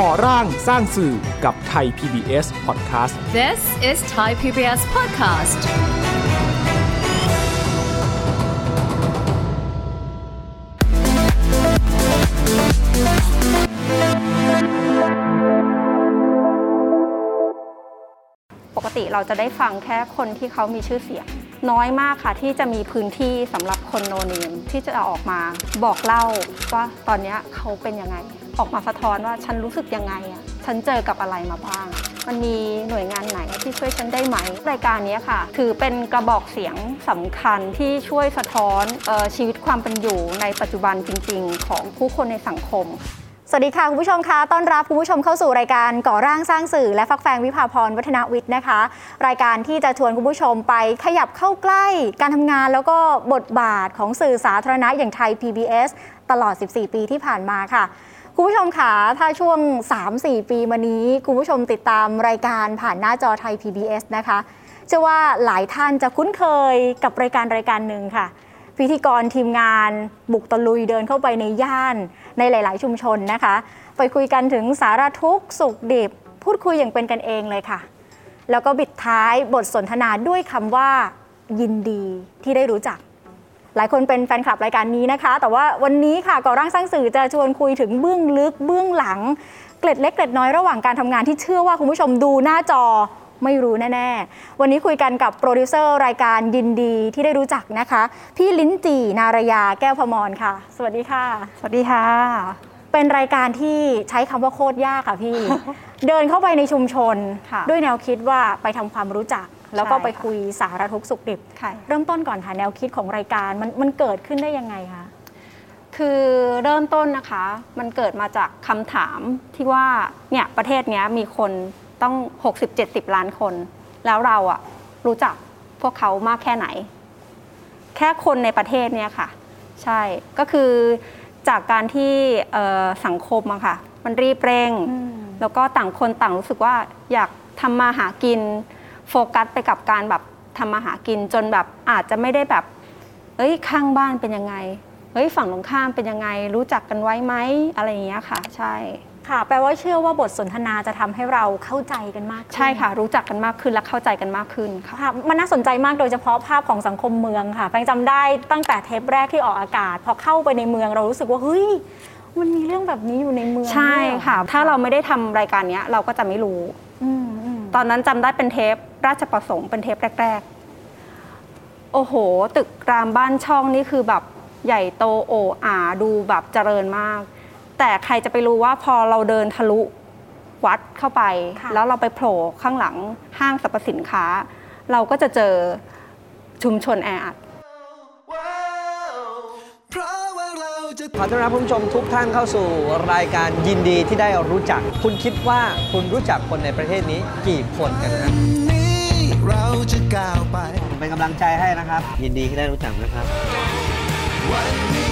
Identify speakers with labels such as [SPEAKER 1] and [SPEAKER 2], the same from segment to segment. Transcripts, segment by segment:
[SPEAKER 1] ก่อร่างสร้างสื่อกับไทย PBS Podcast
[SPEAKER 2] This is Thai PBS Podcast
[SPEAKER 3] ปกติเราจะได้ฟังแค่คนที่เขามีชื่อเสียง น้อยมากค่ะที่จะมีพื้นที่สำหรับคนโนเนมที่จะออกมาบอกเล่าว่าตอนเนี้ยเขาเป็นยังไง ออกมาสะท้อนว่าฉันรู้สึกยังไงอะฉันเจอกับอะไรมาบ้าง มันมีหน่วยงานไหนที่ช่วยฉันได้ไหม รายการนี้ค่ะ ถือเป็นกระบอกเสียงสำคัญที่ช่วยสะท้อนออชีวิตความเป็นอยู่ในปัจจุบันจริง ๆ ของผู้คนในสังคม
[SPEAKER 4] สวัสดีค่ะ คุณผู้ชมคะต้อนรับคุณผู้ชมเข้าสู่รายการก่อร่างสร้างสื่อ และฟักแฟงวิภาพรวัฒนวิทย์นะคะ รายการที่จะชวนคุณผู้ชมไปขยับเข้าใกล้การทำงานแล้วก็บทบาทของสื่อสาธารณะอย่างไทย PBS ตลอด 14 ปีที่ผ่านมาค่ะ คุณผู้ชมคะถ้าช่วง 3-4 ปีมานี้ คุณผู้ชมติดตามรายการผ่านหน้าจอไทย PBS นะคะเชื่อว่าหลายท่านจะคุ้นเคยกับรายการรายการหนึ่งค่ะ พิธีกรทีมงานบุกตะลุยเดินเข้าไปในย่านในหลาย ๆ ชุมชนนะคะ ไปคุยกันถึงสารทุกข์สุขดิบ พูดคุยอย่างเป็นกันเองเลยค่ะ แล้วก็บิดท้ายบทสนทนาด้วยคำว่า ยินดีที่ได้รู้จัก หลายคนเป็นแฟนคลับรายการนี้นะคะ แต่ว่าวันนี้ค่ะก่อร่างสร้างสื่อจะชวนคุยถึงเบื้องลึกเบื้องหลัง เกล็ดเล็กเกล็ดน้อยระหว่างการทำงานที่เชื่อว่าคุณผู้ชมดูหน้าจอไม่รู้แน่ๆ วันนี้คุยกันกับโปรดิวเซอร์รายการยินดีที่ได้รู้จักนะคะ พี่ลิ้นจี่นารยาแก้วพมรค่ะ สวัสดีค่ะ
[SPEAKER 3] สวัสดีค่ะ
[SPEAKER 4] เป็นรายการที่ใช้คำว่าโคตรยากค่ะพี่ เดินเข้าไปในชุมชน
[SPEAKER 3] ค่ะ
[SPEAKER 4] ด้วยแนวคิดว่าไปทำความรู้จัก แล้วก็
[SPEAKER 3] ใช่
[SPEAKER 4] ไป
[SPEAKER 3] ค่ะ
[SPEAKER 4] คุยสารทุกข์สุขดิบ
[SPEAKER 3] ค่ะ
[SPEAKER 4] เริ่มต้นก่อนค่ะแนวคิดของรายการมันมันเกิดขึ้นได้ยังไงคะ
[SPEAKER 3] คือเริ่มต้นนะคะ มันเกิดมาจากคำถามที่ว่าเนี่ยประเทศเนี้ยมีคนต้อง 60-70 ล้านคน แล้วเราอะรู้จักพวกเขามากแค่ไหน แค่คนในประเทศเนี่ยค่ะ ใช่ก็คือจากการที่เอ่อสังคมอะค่ะ มันรีบเร่ง แล้วก็ต่างคนต่างรู้สึกว่าอยากทำมาหากิน โฟกัสไปกับการแบบทำมาหากินจนแบบอาจจะไม่ได้แบบ เอ้ยข้างบ้านเป็นยังไง เฮ้ยฝั่งตรงข้ามเป็นยังไง รู้จักกันไว้ไหมอะไรอย่างเงี้ยค่ะ ใช่
[SPEAKER 4] ค่ะ แปลว่าเชื่อว่าบทสนทนาจะทำให้เราเข้าใจกันมากขึ้น
[SPEAKER 3] ใช่ค่ะ รู้จักกันมากขึ้นและเข้าใจกันมากขึ้นค่ะ
[SPEAKER 4] ค่ะมันน่าสนใจมากโดยเฉพาะภาพของสังคมเมืองค่ะแปงจำได้ตั้งแต่เทปแรกที่ออกอากาศ พอเข้าไปในเมืองเรารู้สึกว่าเฮ้ยมันมีเรื่องแบบนี้อยู่ในเมือง
[SPEAKER 3] ใช่
[SPEAKER 4] ด้วยเหรอ
[SPEAKER 3] ค่ะ ถ้าเราไม่ได้ทำรายการเนี้ยเราก็จะไม่รู้
[SPEAKER 4] อืมอืม
[SPEAKER 3] ตอนนั้นจำได้เป็นเทปราชประสงค์เป็นเทปแรก ๆ โอ้โห ตึกรามบ้านช่องนี่คือแบบใหญ่โตโอ่อาดูแบบเจริญมาก แต่ใครจะไปรู้ว่าพอเราเดินทะลุวัดเข้าไป แล้วเราไปโผล่ข้างหลังห้างสรรพสินค้า เราก็จะเจอชุมชนแออัด
[SPEAKER 5] ขอต้อนรับคุณผู้ชมทุกท่านเข้าสู่รายการยินดีที่ได้รู้จัก คุณคิดว่าคุณรู้จักคนในประเทศนี้กี่คนกันนะ
[SPEAKER 6] นี้เราจะก้าวไป
[SPEAKER 5] ผมเป็นกำลังใจให้นะครับ ยินดีที่ได้รู้จักนะครับ
[SPEAKER 4] ร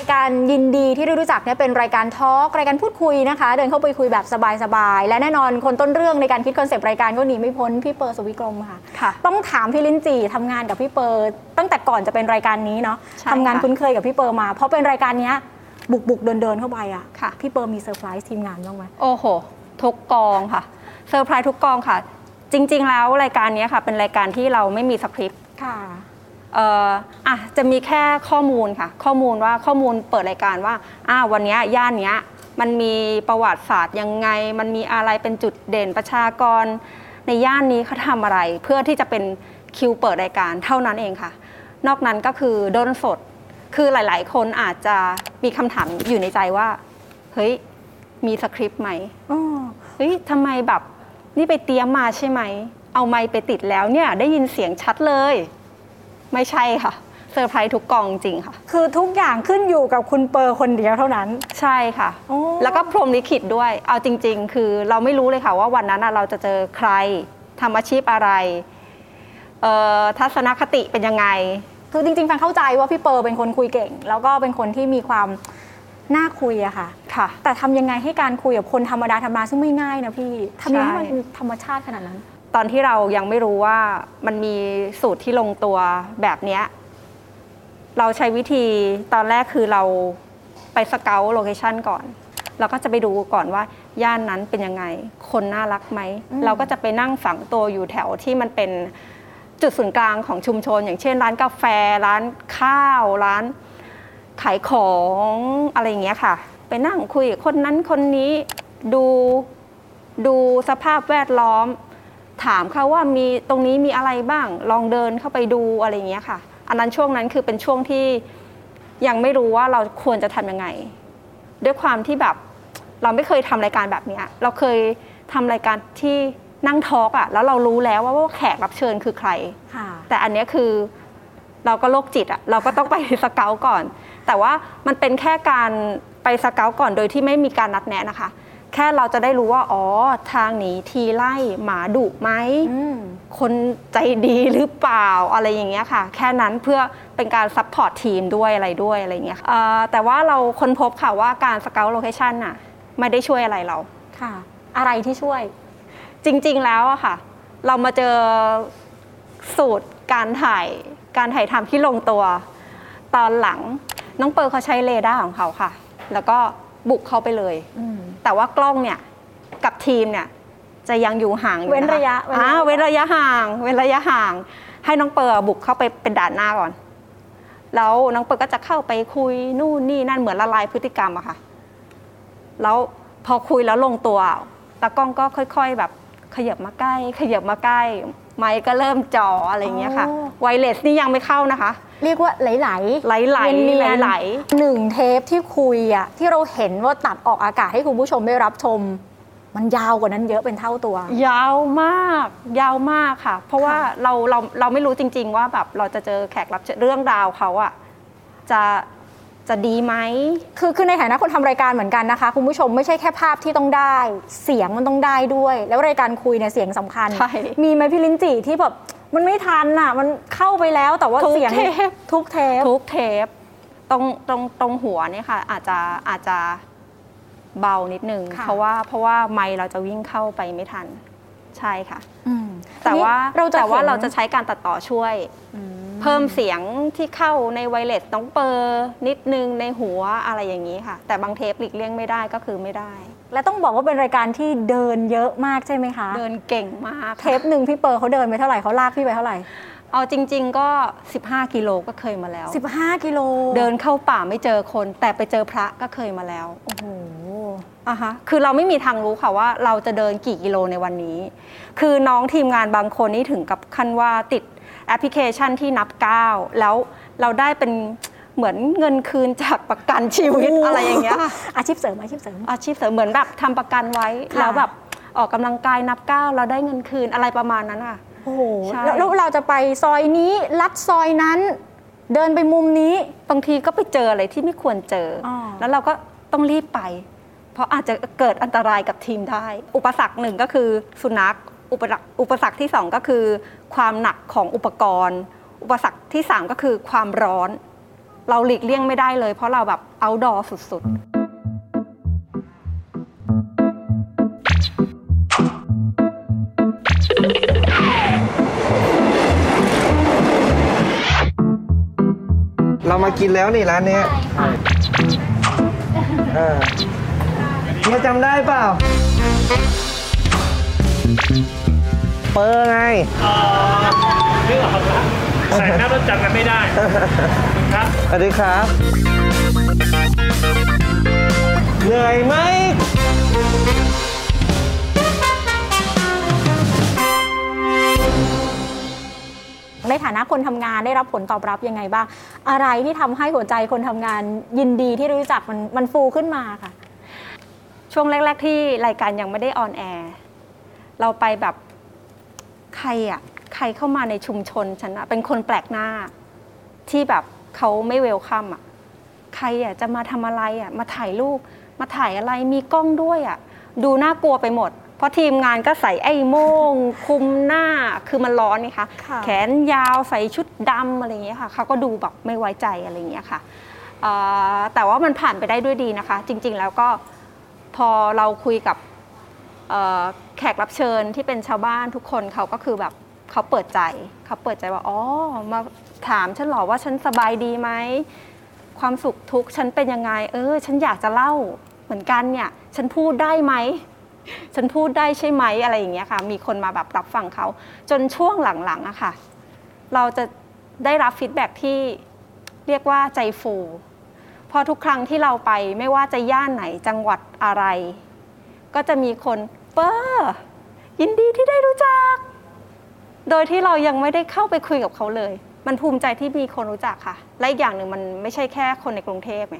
[SPEAKER 4] ายการยินดีที่ได้รู้จักเนี่ยเป็นรายการทอล์กรายการพูดคุยนะคะ เดินเข้าไปคุยแบบสบายๆ และแน่นอนคนต้นเรื่องในการคิด concept รายการก็หนีไม่พ้นพี่เปอร์สุวิกรมค่ะ
[SPEAKER 3] ค่ะ
[SPEAKER 4] ต้องถามพี่ลิ้นจี่ทำงานกับพี่เปอร์ตั้งแต่ก่อนจะเป็นรายการนี้เนาะ
[SPEAKER 3] ใช่
[SPEAKER 4] ทำงาน
[SPEAKER 3] ค่ะ
[SPEAKER 4] คุ้นเคยกับพี่เปอร์มา เพราะเป็นรายการเนี้ยบุกบุกๆเดินเดินๆเข้าไปอะ
[SPEAKER 3] ค่ะ
[SPEAKER 4] พี่เปอร์มีเซอร์ไพรส์ทีมงานบ้างไหม
[SPEAKER 3] โอ้โห ทุกกองค่ะเซอร์ไพรส์ทุกกองค่ะ จริง ๆ แล้วรายการเนี้ยค่ะ เป็นรายการที่เราไม่มีสคริปต์
[SPEAKER 4] ค่ะ
[SPEAKER 3] เอ่ออะจะมีแค่ข้อมูลค่ะ ข้อมูลว่าข้อมูลเปิดรายการว่าอ่าวันเนี้ยย่านเนี้ยมันมีประวัติศาสตร์ยังไง มันมีอะไรเป็นจุดเด่นประชากร ในย่านนี้เขาทำอะไร เพื่อที่จะเป็นคิวเปิดรายการเท่านั้นเองค่ะ นอกนั้นก็คือโดนสด คือหลาย ๆ คนอาจจะมีคำถามอยู่ในใจว่า เฮ้ย มีสคริปต์ไหมเฮ้ยทำไมแบบนี่ไปเตรียมมาใช่ไหม เอาไมค์ไปติดแล้วเนี่ยได้ยินเสียงชัดเลย ไม่ใช่ค่ะเซอร์ไพรส์ทุกกองจริงค่ะ
[SPEAKER 4] คือทุกอย่างขึ้นอยู่กับคุณเปอร์คนเดียวเท่านั้น
[SPEAKER 3] ใช่ค่ะ
[SPEAKER 4] โอ้
[SPEAKER 3] แล้วก็พรหมลิขิตด้วย เอาจริง ๆ คือเราไม่รู้เลยค่ะว่าวันนั้นน่ะเราจะเจอใครทำอาชีพอะไรเอ่อทัศนคติเป็นยังไง
[SPEAKER 4] คือจริงๆแฟนเข้าใจว่าพี่เปอร์เป็นคนคุยเก่ง แล้วก็เป็นคนที่มีความน่าคุยอะค่ะ
[SPEAKER 3] ค่ะ
[SPEAKER 4] แต่ทำยังไงให้การคุยกับคนธรรมดาธรรมดาซึ่งไม่ง่ายนะพี่ทำยังไงให้มัน
[SPEAKER 3] ใช่
[SPEAKER 4] ธรรมชาติขนาดนั้น
[SPEAKER 3] ตอนที่เรายังไม่รู้ว่ามันมีสูตรที่ลงตัวแบบเนี้ยเราใช้วิธีตอนแรกคือเราไป scout location ก่อนเราก็จะไปดูก่อนว่าย่านนั้นเป็นยังไง คนน่ารักไหม
[SPEAKER 4] อืม
[SPEAKER 3] เราก็จะไปนั่งฝังตัวอยู่แถวที่มันเป็นจุดศูนย์กลางของชุมชน อย่างเช่น ร้านกาแฟร้านข้าวร้านขายของอะไรอย่างเงี้ยค่ะ ไปนั่งคุยกับคนนั้นคนนี้ดูดูสภาพแวดล้อม ถามเขาว่ามีตรงนี้มีอะไรบ้าง ลองเดินเข้าไปดูอะไรอย่างเงี้ยค่ะ อันนั้นช่วงนั้นคือเป็นช่วงที่ยังไม่รู้ว่าเราควรจะทำยังไง ด้วยความที่แบบเราไม่เคยทำรายการแบบเนี้ยเราเคยทำรายการที่นั่งทอล์กอะแล้วเรารู้แล้วว่าว่าแขกรับเชิญคือใคร
[SPEAKER 4] ค่ะ
[SPEAKER 3] แต่อันเนี้ยคือเราก็โรคจิตอะเราก็ต้องไปสเกลก่อน แต่ว่ามันเป็นแค่การไป scout ก่อนโดยที่ไม่มีการนัดแนะนะคะ แค่เราจะได้รู้ว่า อ๋อ ทางหนีทีไล่หมาดุไหม
[SPEAKER 4] อืม
[SPEAKER 3] คนใจดีหรือเปล่าอะไรอย่างเงี้ยค่ะ แค่นั้นเพื่อเป็นการ support ทีมด้วยอะไรด้วยอะไรอย่างเงี้ยค่ะเอ่อแต่ว่าเราค้นพบค่ะว่าการ scout location น่ะไม่ได้ช่วยอะไรเรา
[SPEAKER 4] ค่ะ อะไรที่ช่วย
[SPEAKER 3] จริงๆแล้วอะค่ะ เรามาเจอสูตรการถ่ายการถ่ายทำที่ลงตัว ตอนหลังน้องเปิร์เขาใช้เรดาร์ของเขาค่ะ แล้วก็บุกเข้าไปเลย
[SPEAKER 4] อืม
[SPEAKER 3] แต่ว่ากล้องเนี่ยกับทีมเนี่ยจะยังอยู่ห่างอยู่
[SPEAKER 4] เว้น
[SPEAKER 3] ค
[SPEAKER 4] ระยะเว้นระยะ
[SPEAKER 3] อ่าเว้นระยะห่าง เว้นระยะห่าง ให้น้องเปิร์บุกเข้าไปเป็นด่านหน้าก่อน แล้วน้องเปิร์ก็จะเข้าไปคุยนู่นนี่นั่นเหมือนละลายพฤติกรรมอะค่ะ แล้วพอคุยแล้วลงตัวตากล้องก็ค่อย ๆ แบบขยับมาใกล้ ขยับมาใกล้ ไมค์ก็เริ่มจ่ออะไรอย่างเงี้ยค่ะ
[SPEAKER 4] อ๋อ
[SPEAKER 3] ไวเลสนี่ยังไม่เข้านะคะ
[SPEAKER 4] เรียกว่าไหลๆ
[SPEAKER 3] ไหลๆ
[SPEAKER 4] เนียนๆ
[SPEAKER 3] ไหล
[SPEAKER 4] หนึ่งเทปที่คุยอะที่เราเห็นว่าตัดออกอากาศให้คุณผู้ชมได้รับชม มันยาวกว่านั้นเยอะเป็นเท่าตัว
[SPEAKER 3] ยาวมาก ยาวมากค่ะ เพราะว่า
[SPEAKER 4] ค่ะ
[SPEAKER 3] เราเราเราไม่รู้จริง ๆ ว่าแบบเราจะเจอแขกรับเชิญเรื่องราวเขาอะจะ จะดีไหม
[SPEAKER 4] คือคือในฐานะคนทำรายการเหมือนกันนะคะ คุณผู้ชมไม่ใช่แค่ภาพที่ต้องได้ เสียงมันต้องได้ด้วย แล้วรายการคุยเนี่ยเสียงสำคัญ
[SPEAKER 3] ใช่
[SPEAKER 4] มีไหมพี่ลินจีที่แบบมันไม่ทันอะ มันเข้าไปแล้วแต่ว่า
[SPEAKER 3] ทุก
[SPEAKER 4] เสียง
[SPEAKER 3] เทป
[SPEAKER 4] ทุกเทป
[SPEAKER 3] ทุกเทปตรงตรงตรงหัวเนี่ยค่ะ อาจจะอาจจะเบานิดนึง
[SPEAKER 4] ค่ะ
[SPEAKER 3] เพราะว่าเพราะว่าไมค์เราจะวิ่งเข้าไปไม่ทัน ใช่ค่ะ
[SPEAKER 4] อืม
[SPEAKER 3] แต่ว่า
[SPEAKER 4] ทีนี้เราจะ
[SPEAKER 3] แต่ว่า
[SPEAKER 4] ห็น
[SPEAKER 3] เราจะใช้การตัดต่อช่วย
[SPEAKER 4] อืม
[SPEAKER 3] เพิ่มเสียงที่เข้าในไวเลสน้องเปอร์นิดนึงในหัวอะไรอย่างนี้ค่ะ แต่บางเทปหลีกเลี่ยงไม่ได้ก็คือไม่ได้
[SPEAKER 4] และต้องบอกว่าเป็นรายการที่เดินเยอะมากใช่ไหมคะ
[SPEAKER 3] เดินเก่งมาก
[SPEAKER 4] เทปหนึ่งพี่เปิร์เขาเดินไปเท่าไหร่เขาลากพี่ไปเท่าไหร่
[SPEAKER 3] เอาจริง ๆ ก็ 15 กิโลก็เคยมาแล้ว
[SPEAKER 4] 15 กิโล
[SPEAKER 3] เดินเข้าป่าไม่เจอคน แต่ไปเจอพระก็เคยมาแล้ว
[SPEAKER 4] โอ้โห
[SPEAKER 3] อะฮะ คือเราไม่มีทางรู้ค่ะว่าเราจะเดินกี่กิโลในวันนี้ คือน้องทีมงานบางคนนี่ถึงกับขั้นว่าติด แอปพลิเคชันที่นับก้าวแล้วเราได้เป็นเหมือนเงินคืนจากประกันชีวิต
[SPEAKER 4] โอ้
[SPEAKER 3] อะไรอย่างเงี้ยค่ะ
[SPEAKER 4] อาชีพเสริมอาชีพเสริม
[SPEAKER 3] อาชีพเสริมเหมือนแบบทำประกันไว้
[SPEAKER 4] ค่ะ
[SPEAKER 3] แล้วแบบออกกำลังกายนับก้าวเราได้เงินคืนอะไรประมาณนั้นอะ
[SPEAKER 4] โอ้โห
[SPEAKER 3] ใช่
[SPEAKER 4] แล้วแล้วเราจะไปซอยนี้ลัดซอยนั้น เดินไปมุมนี้
[SPEAKER 3] บางทีก็ไปเจออะไรที่ไม่ควรเจออ
[SPEAKER 4] อ
[SPEAKER 3] แล้วเราก็ต้องรีบไป เพราะอาจจะเกิดอันตรายกับทีมได้ อุปสรรคหนึ่งก็คือสุนัข อุปสรรคอุปสรรคที่สองก็คือ ความหนักของอุปกรณ์ อุปสรรคที่สามก็คือความร้อน เราหลีกเลี่ยงไม่ได้เลย เพราะเราแบบเอาดอสุดๆ
[SPEAKER 5] เรามากินแล้วนี่ร้านเนี้ยเออเฮียจำได้เปล่า เปอร์ไง
[SPEAKER 7] นึกออกแล้วใส่หน้ารถจำกันไม่ได้ครับ
[SPEAKER 5] สวัสดีครับเหนื่อยไหม
[SPEAKER 4] ในฐานะคนทำงานได้รับผลตอบรับยังไงบ้าง อะไรที่ทำให้หัวใจคนทำงานยินดีที่รู้จักมันมันฟูขึ้นมาค่ะ
[SPEAKER 3] ช่วงแรก ๆ ที่รายการยังไม่ได้ออนแอร์เราไปแบบ ใครอะใครเข้ามาในชุมชนฉันอะเป็นคนแปลกหน้า ที่แบบเขาไม่เวลคัมอะใครอะจะมาทำอะไรอะมาถ่ายรูปมาถ่ายอะไรมีกล้องด้วยอะดูน่ากลัวไปหมด เพราะทีมงานก็ใส่ไอ้โม่งคุมหน้าคือมันร้อนนี่คะ
[SPEAKER 4] ค่ะ
[SPEAKER 3] แขนยาวใส่ชุดดำอะไรอย่างเงี้ยค่ะเขาก็ดูแบบไม่ไว้ใจอะไรอย่างเงี้ยค่ะเอ่อแต่ว่ามันผ่านไปได้ด้วยดีนะคะ จริง ๆ แล้วก็พอเราคุยกับเอ่อ แขกรับเชิญที่เป็นชาวบ้านทุกคนเขาก็คือแบบเขาเปิดใจเขาเปิดใจว่าอ๋อมาถามฉันหรอว่าฉันสบายดีไหมความสุขทุกข์ฉันเป็นยังไง เออ ฉันอยากจะเล่าเหมือนกันเนี่ย ฉันพูดได้ไหมฉันพูดได้ใช่ไหมอะไรอย่างเงี้ยค่ะ มีคนมาแบบรับฟังเขา จนช่วงหลังๆอะค่ะ เราจะได้รับ feedback ที่เรียกว่าใจฟูเพอทุกครั้งที่เราไปไม่ว่าจะย่านไหนจังหวัดอะไร ก็จะมีคน เปอร์ยินดีที่ได้รู้จัก โดยที่เรายังไม่ได้เข้าไปคุยกับเขาเลย มันภูมิใจที่มีคนรู้จักค่ะ และอีกอย่างหนึ่งมันไม่ใช่แค่คนในกรุงเทพไง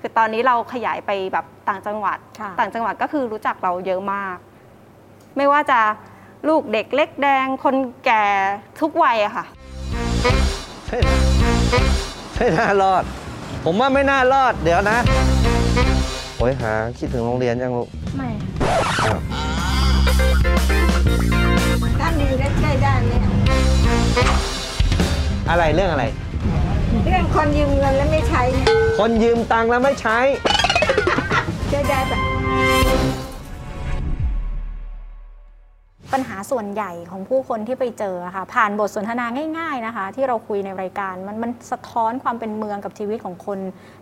[SPEAKER 3] คือตอนนี้เราขยายไปแบบต่างจังหวัด
[SPEAKER 4] ค่ะ
[SPEAKER 3] ต่างจังหวัดก็คือรู้จักเราเยอะมาก ไม่ว่าจะลูกเด็กเล็กแดง คนแก่ทุกวัยอะค่ะ
[SPEAKER 5] ไม่ไม่น่ารอด ผมว่าไม่น่ารอด เดี๋ยวนะโอ้ ยหาคิดถึงโรงเรียนยังลูก
[SPEAKER 4] ไม่
[SPEAKER 5] อ้าว
[SPEAKER 8] ด้านดีและใกล้ด้านเนี่ย
[SPEAKER 5] อะไรเรื่องอะไร
[SPEAKER 8] เรื่องคนยืมเงินแล้วไม่ใช้เนี่ย
[SPEAKER 5] คนยืมตังค์แล้วไม่ใช้
[SPEAKER 8] ใช้ได้ปะ
[SPEAKER 4] ปัญหาส่วนใหญ่ของผู้คนที่ไปเจอค่ะ ผ่านบทสนทนาง่าย ๆนะคะ ที่เราคุยในรายการมันมันสะท้อนความเป็นเมืองกับชีวิตของคน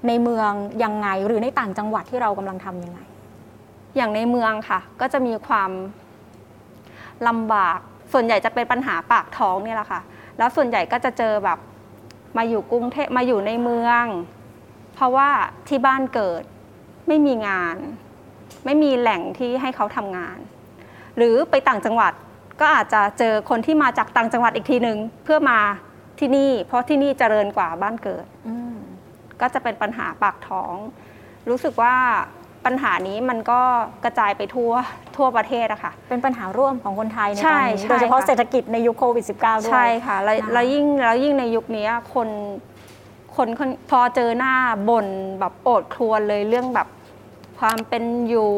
[SPEAKER 4] ในเมืองยังไง หรือในต่างจังหวัดที่เรากำลังทำยังไง
[SPEAKER 3] อย่างในเมืองค่ะ ก็จะมีความลำบากส่วนใหญ่จะเป็นปัญหาปากท้องนี่แหละค่ะ แล้วส่วนใหญ่ก็จะเจอแบบมาอยู่กรุงเทพมาอยู่ในเมือง เพราะว่าที่บ้านเกิดไม่มีงาน ไม่มีแหล่งที่ให้เขาทำงาน หรือไปต่างจังหวัดก็อาจจะเจอคนที่มาจากต่างจังหวัดอีกทีหนึ่งเพื่อมาที่นี่ เพราะที่นี่เจริญกว่าบ้านเกิด
[SPEAKER 4] อืม
[SPEAKER 3] ก็จะเป็นปัญหาปากท้อง รู้สึกว่าปัญหานี้มันก็กระจายไปทั่วทั่วประเทศอะค่ะ
[SPEAKER 4] เป็นปัญหาร่วมของคนไทยใน
[SPEAKER 3] ใช่
[SPEAKER 4] ตอนนี้
[SPEAKER 3] ใช่
[SPEAKER 4] โดยเฉพาะ
[SPEAKER 3] ค่ะ
[SPEAKER 4] เศรษฐกิจในยุคโควิด -19 ด้วย
[SPEAKER 3] ใช่ค่ะแล้ว
[SPEAKER 4] นะคะ
[SPEAKER 3] แล้วยิ่งแล้วยิ่งในยุคนี้คนคนคนพอเจอหน้าบ่นแบบโอดครวญเลยเรื่องแบบ ความเป็นอยู่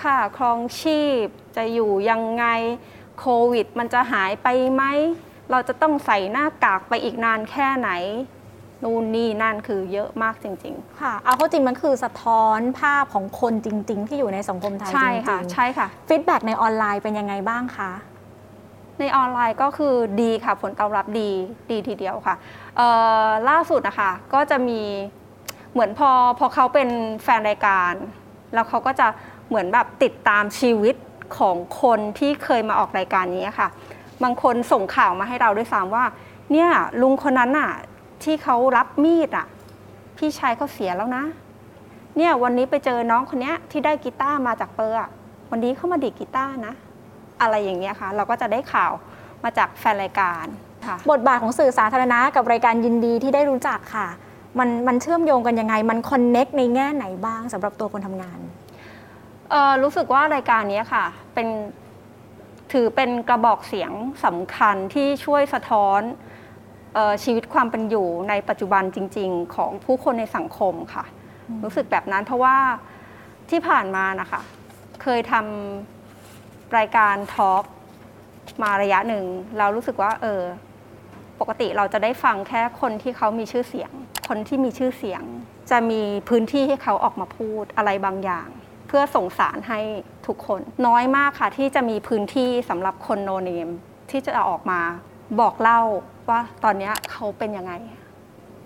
[SPEAKER 3] ค่าครองชีพ จะอยู่ยังไงโควิด มันจะหายไปไหม เราจะต้องใส่หน้ากากไปอีกนานแค่ไหน นู่นนี่นั่นคือเยอะมากจริง ๆ
[SPEAKER 4] ค่ะ เอาเข้าจริงมันคือสะท้อนภาพของคนจริง ๆ ที่อยู่ในสังคมไทย
[SPEAKER 3] ใช่
[SPEAKER 4] จริงๆ
[SPEAKER 3] ค่ะ ใช่ค่ะ
[SPEAKER 4] ฟีดแบ็ในออนไลน์เป็นยังไงบ้างคะ
[SPEAKER 3] ในออนไลน์ก็คือดีค่ะผลตอบรับดีดีทีเดียวค่ะเอ่อล่าสุดนะคะก็จะมีเหมือนพอพอเขาเป็นแฟนรายการ แล้วเขาก็จะเหมือนแบบติดตามชีวิตของคนที่เคยมาออกรายการนี้ค่ะ บางคนส่งข่าวมาให้เราด้วยซ้ำว่า เนี่ยลุงคนนั้นน่ะที่เขารับมีดอะ พี่ชายเขาเสียแล้วนะ เนี่ยวันนี้ไปเจอน้องคนนี้ที่ได้กีตาร์มาจากเปอร์วันนี้เขามาดีกีตาร์นะ อะไรอย่างเงี้ยค่ะ เราก็จะได้ข่าวมาจากแฟนรายการค่ะ
[SPEAKER 4] บทบาทของสื่อสาธารณะกับรายการยินดีที่ได้รู้จักค่ะ มันมันเชื่อมโยงกันยังไง มันคอนเน็กในแง่ไหนบ้างสำหรับตัวคนทำงาน
[SPEAKER 3] เอ่อรู้สึกว่ารายการนี้ค่ะ เป็นถือเป็นกระบอกเสียงสำคัญที่ช่วยสะท้อนเออชีวิตความเป็นอยู่ในปัจจุบันจริง ๆ ของผู้คนในสังคมค่ะ รู้สึกแบบนั้นเพราะว่าที่ผ่านมานะคะ เคยทำรายการทอล์กมาระยะหนึ่ง เรารู้สึกว่า เออ ปกติเราจะได้ฟังแค่คนที่เขามีชื่อเสียง คนที่มีชื่อเสียง จะมีพื้นที่ให้เขาออกมาพูดอะไรบางอย่าง เพื่อส่งสารให้ทุกคน น้อยมากค่ะที่จะมีพื้นที่สำหรับคนโนเนมที่จะออกมาบอกเล่าว่าตอนนี้เขาเป็นยังไง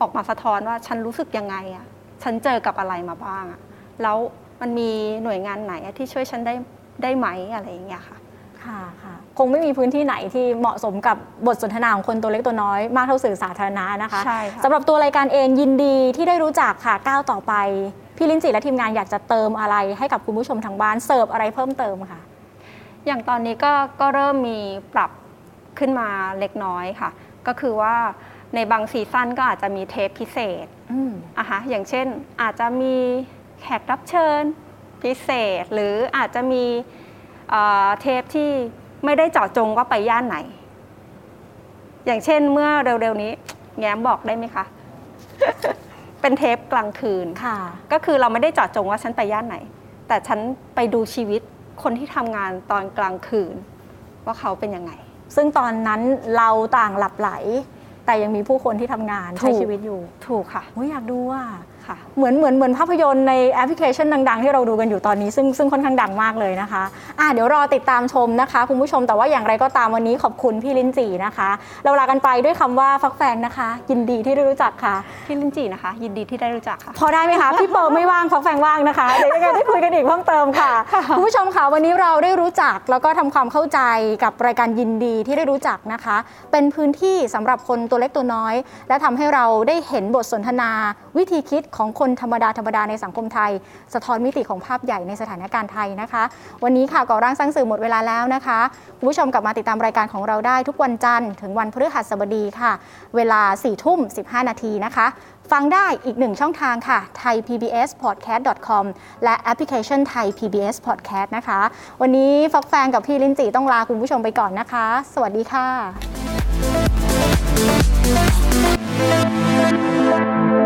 [SPEAKER 3] ออกมาสะท้อนว่าฉันรู้สึกยังไงอะฉันเจอกับอะไรมาบ้างอะแล้วมันมีหน่วยงานไหนที่ช่วยฉันได้ได้ไหมอะไรอย่างเงี้ยค่ะ
[SPEAKER 4] ค่ะ ค่ะคงไม่มีพื้นที่ไหนที่เหมาะสมกับบทสนทนาของคนตัวเล็กตัวน้อย มากเท่าสื่อสาธารณะนะคะ
[SPEAKER 3] ใช่ค่ะ
[SPEAKER 4] สำหรับตัวรายการเองยินดีที่ได้รู้จักค่ะก้าวต่อไป พี่ลินจีและทีมงานอยากจะเติมอะไรให้กับคุณผู้ชมทางบ้านเสิร์ฟอะไรเพิ่มเติมค่ะ
[SPEAKER 3] อย่างตอนนี้ก็ก็เริ่มมีปรับขึ้นมาเล็กน้อยค่ะ ก็คือว่าในบางซีซั่นก็อาจจะมีเทปพิเศษ
[SPEAKER 4] อืม
[SPEAKER 3] อะฮะอย่างเช่นอาจจะมีแขกรับเชิญพิเศษ หรืออาจจะมีเอ่อเทปที่ ไม่ได้เจาะจงว่าไปย่านไหน อย่างเช่นเมื่อเร็วๆนี้ แง้มบอกได้ไหมคะ เป็นเทปกลางคืน
[SPEAKER 4] ค่ะ
[SPEAKER 3] ก็คือเราไม่ได้เจาะจงว่าฉันไปย่านไหน แต่ฉันไปดูชีวิตคนที่ทำงานตอนกลางคืน ว่าเขาเป็นยังไง
[SPEAKER 4] ซึ่งตอนนั้นเราต่างหลับไหล แต่ยังมีผู้คนที่ทำงานใช้
[SPEAKER 3] ถูก
[SPEAKER 4] ชีวิตอยู่
[SPEAKER 3] ถูกค่ะ
[SPEAKER 4] โอ้ยอยากดูอะ
[SPEAKER 3] ค่ะ
[SPEAKER 4] เหมือนเหมือนเหมือนภาพยนตร์ในแอปพลิเคชันดัง ๆ ที่เราดูกันอยู่ตอนนี้ซึ่งซึ่งค่อนข้างดังมากเลยนะคะอะเดี๋ยวรอติดตามชมนะคะ คุณผู้ชมแต่ว่าอย่างไรก็ตามวันนี้ขอบคุณพี่ลินจีนะคะ เราลากันไปด้วยคำว่าฟักแฟงนะคะ ยินดีที่ได้รู้จักค่ะ
[SPEAKER 3] พี่ลินจีนะคะ ยินดีที่ได้รู้จักค่ะ
[SPEAKER 4] พอได้ไหมคะพี่เปิร์ไม่ว่างฟักแฟงว่างนะคะเดี๋ยวยังไงได้คุยกันอีกเพิ่มเติมค่ะคุณผู้ชมค่ะวันนี้เราได้รู้จักแล้วก็ทำความเข้าใจกับรายการยินดีที่ได้รู้จักนะคะ เป็นพื้นที่สำหรับคนตัวเล็กตัวน้อย และทำให้เราได้เห็นบทสนทนา วิธีคิดของคนธรรมดาธรรมดาในสังคมไทย สะท้อนมิติของภาพใหญ่ในสถานการณ์ไทยนะคะ วันนี้ค่ะก่อร่างสร้างสื่อหมดเวลาแล้วนะคะคุณผู้ชมกลับมาติดตามรายการของเราได้ทุกวันจันทร์ถึงวันพฤหัสบดีค่ะ เวลา4ทุ่ม 15 นาทีนะคะ ฟังได้อีกหนึ่งช่องทางค่ะ thaipbspodcast.com และแอปพลิเคชัน Thai PBS Podcast นะคะ วันนี้ฟักแฟงกับพี่ลินจีต้องลาคุณผู้ชมไปก่อนนะคะ สวัสดีค่ะ
[SPEAKER 9] ติด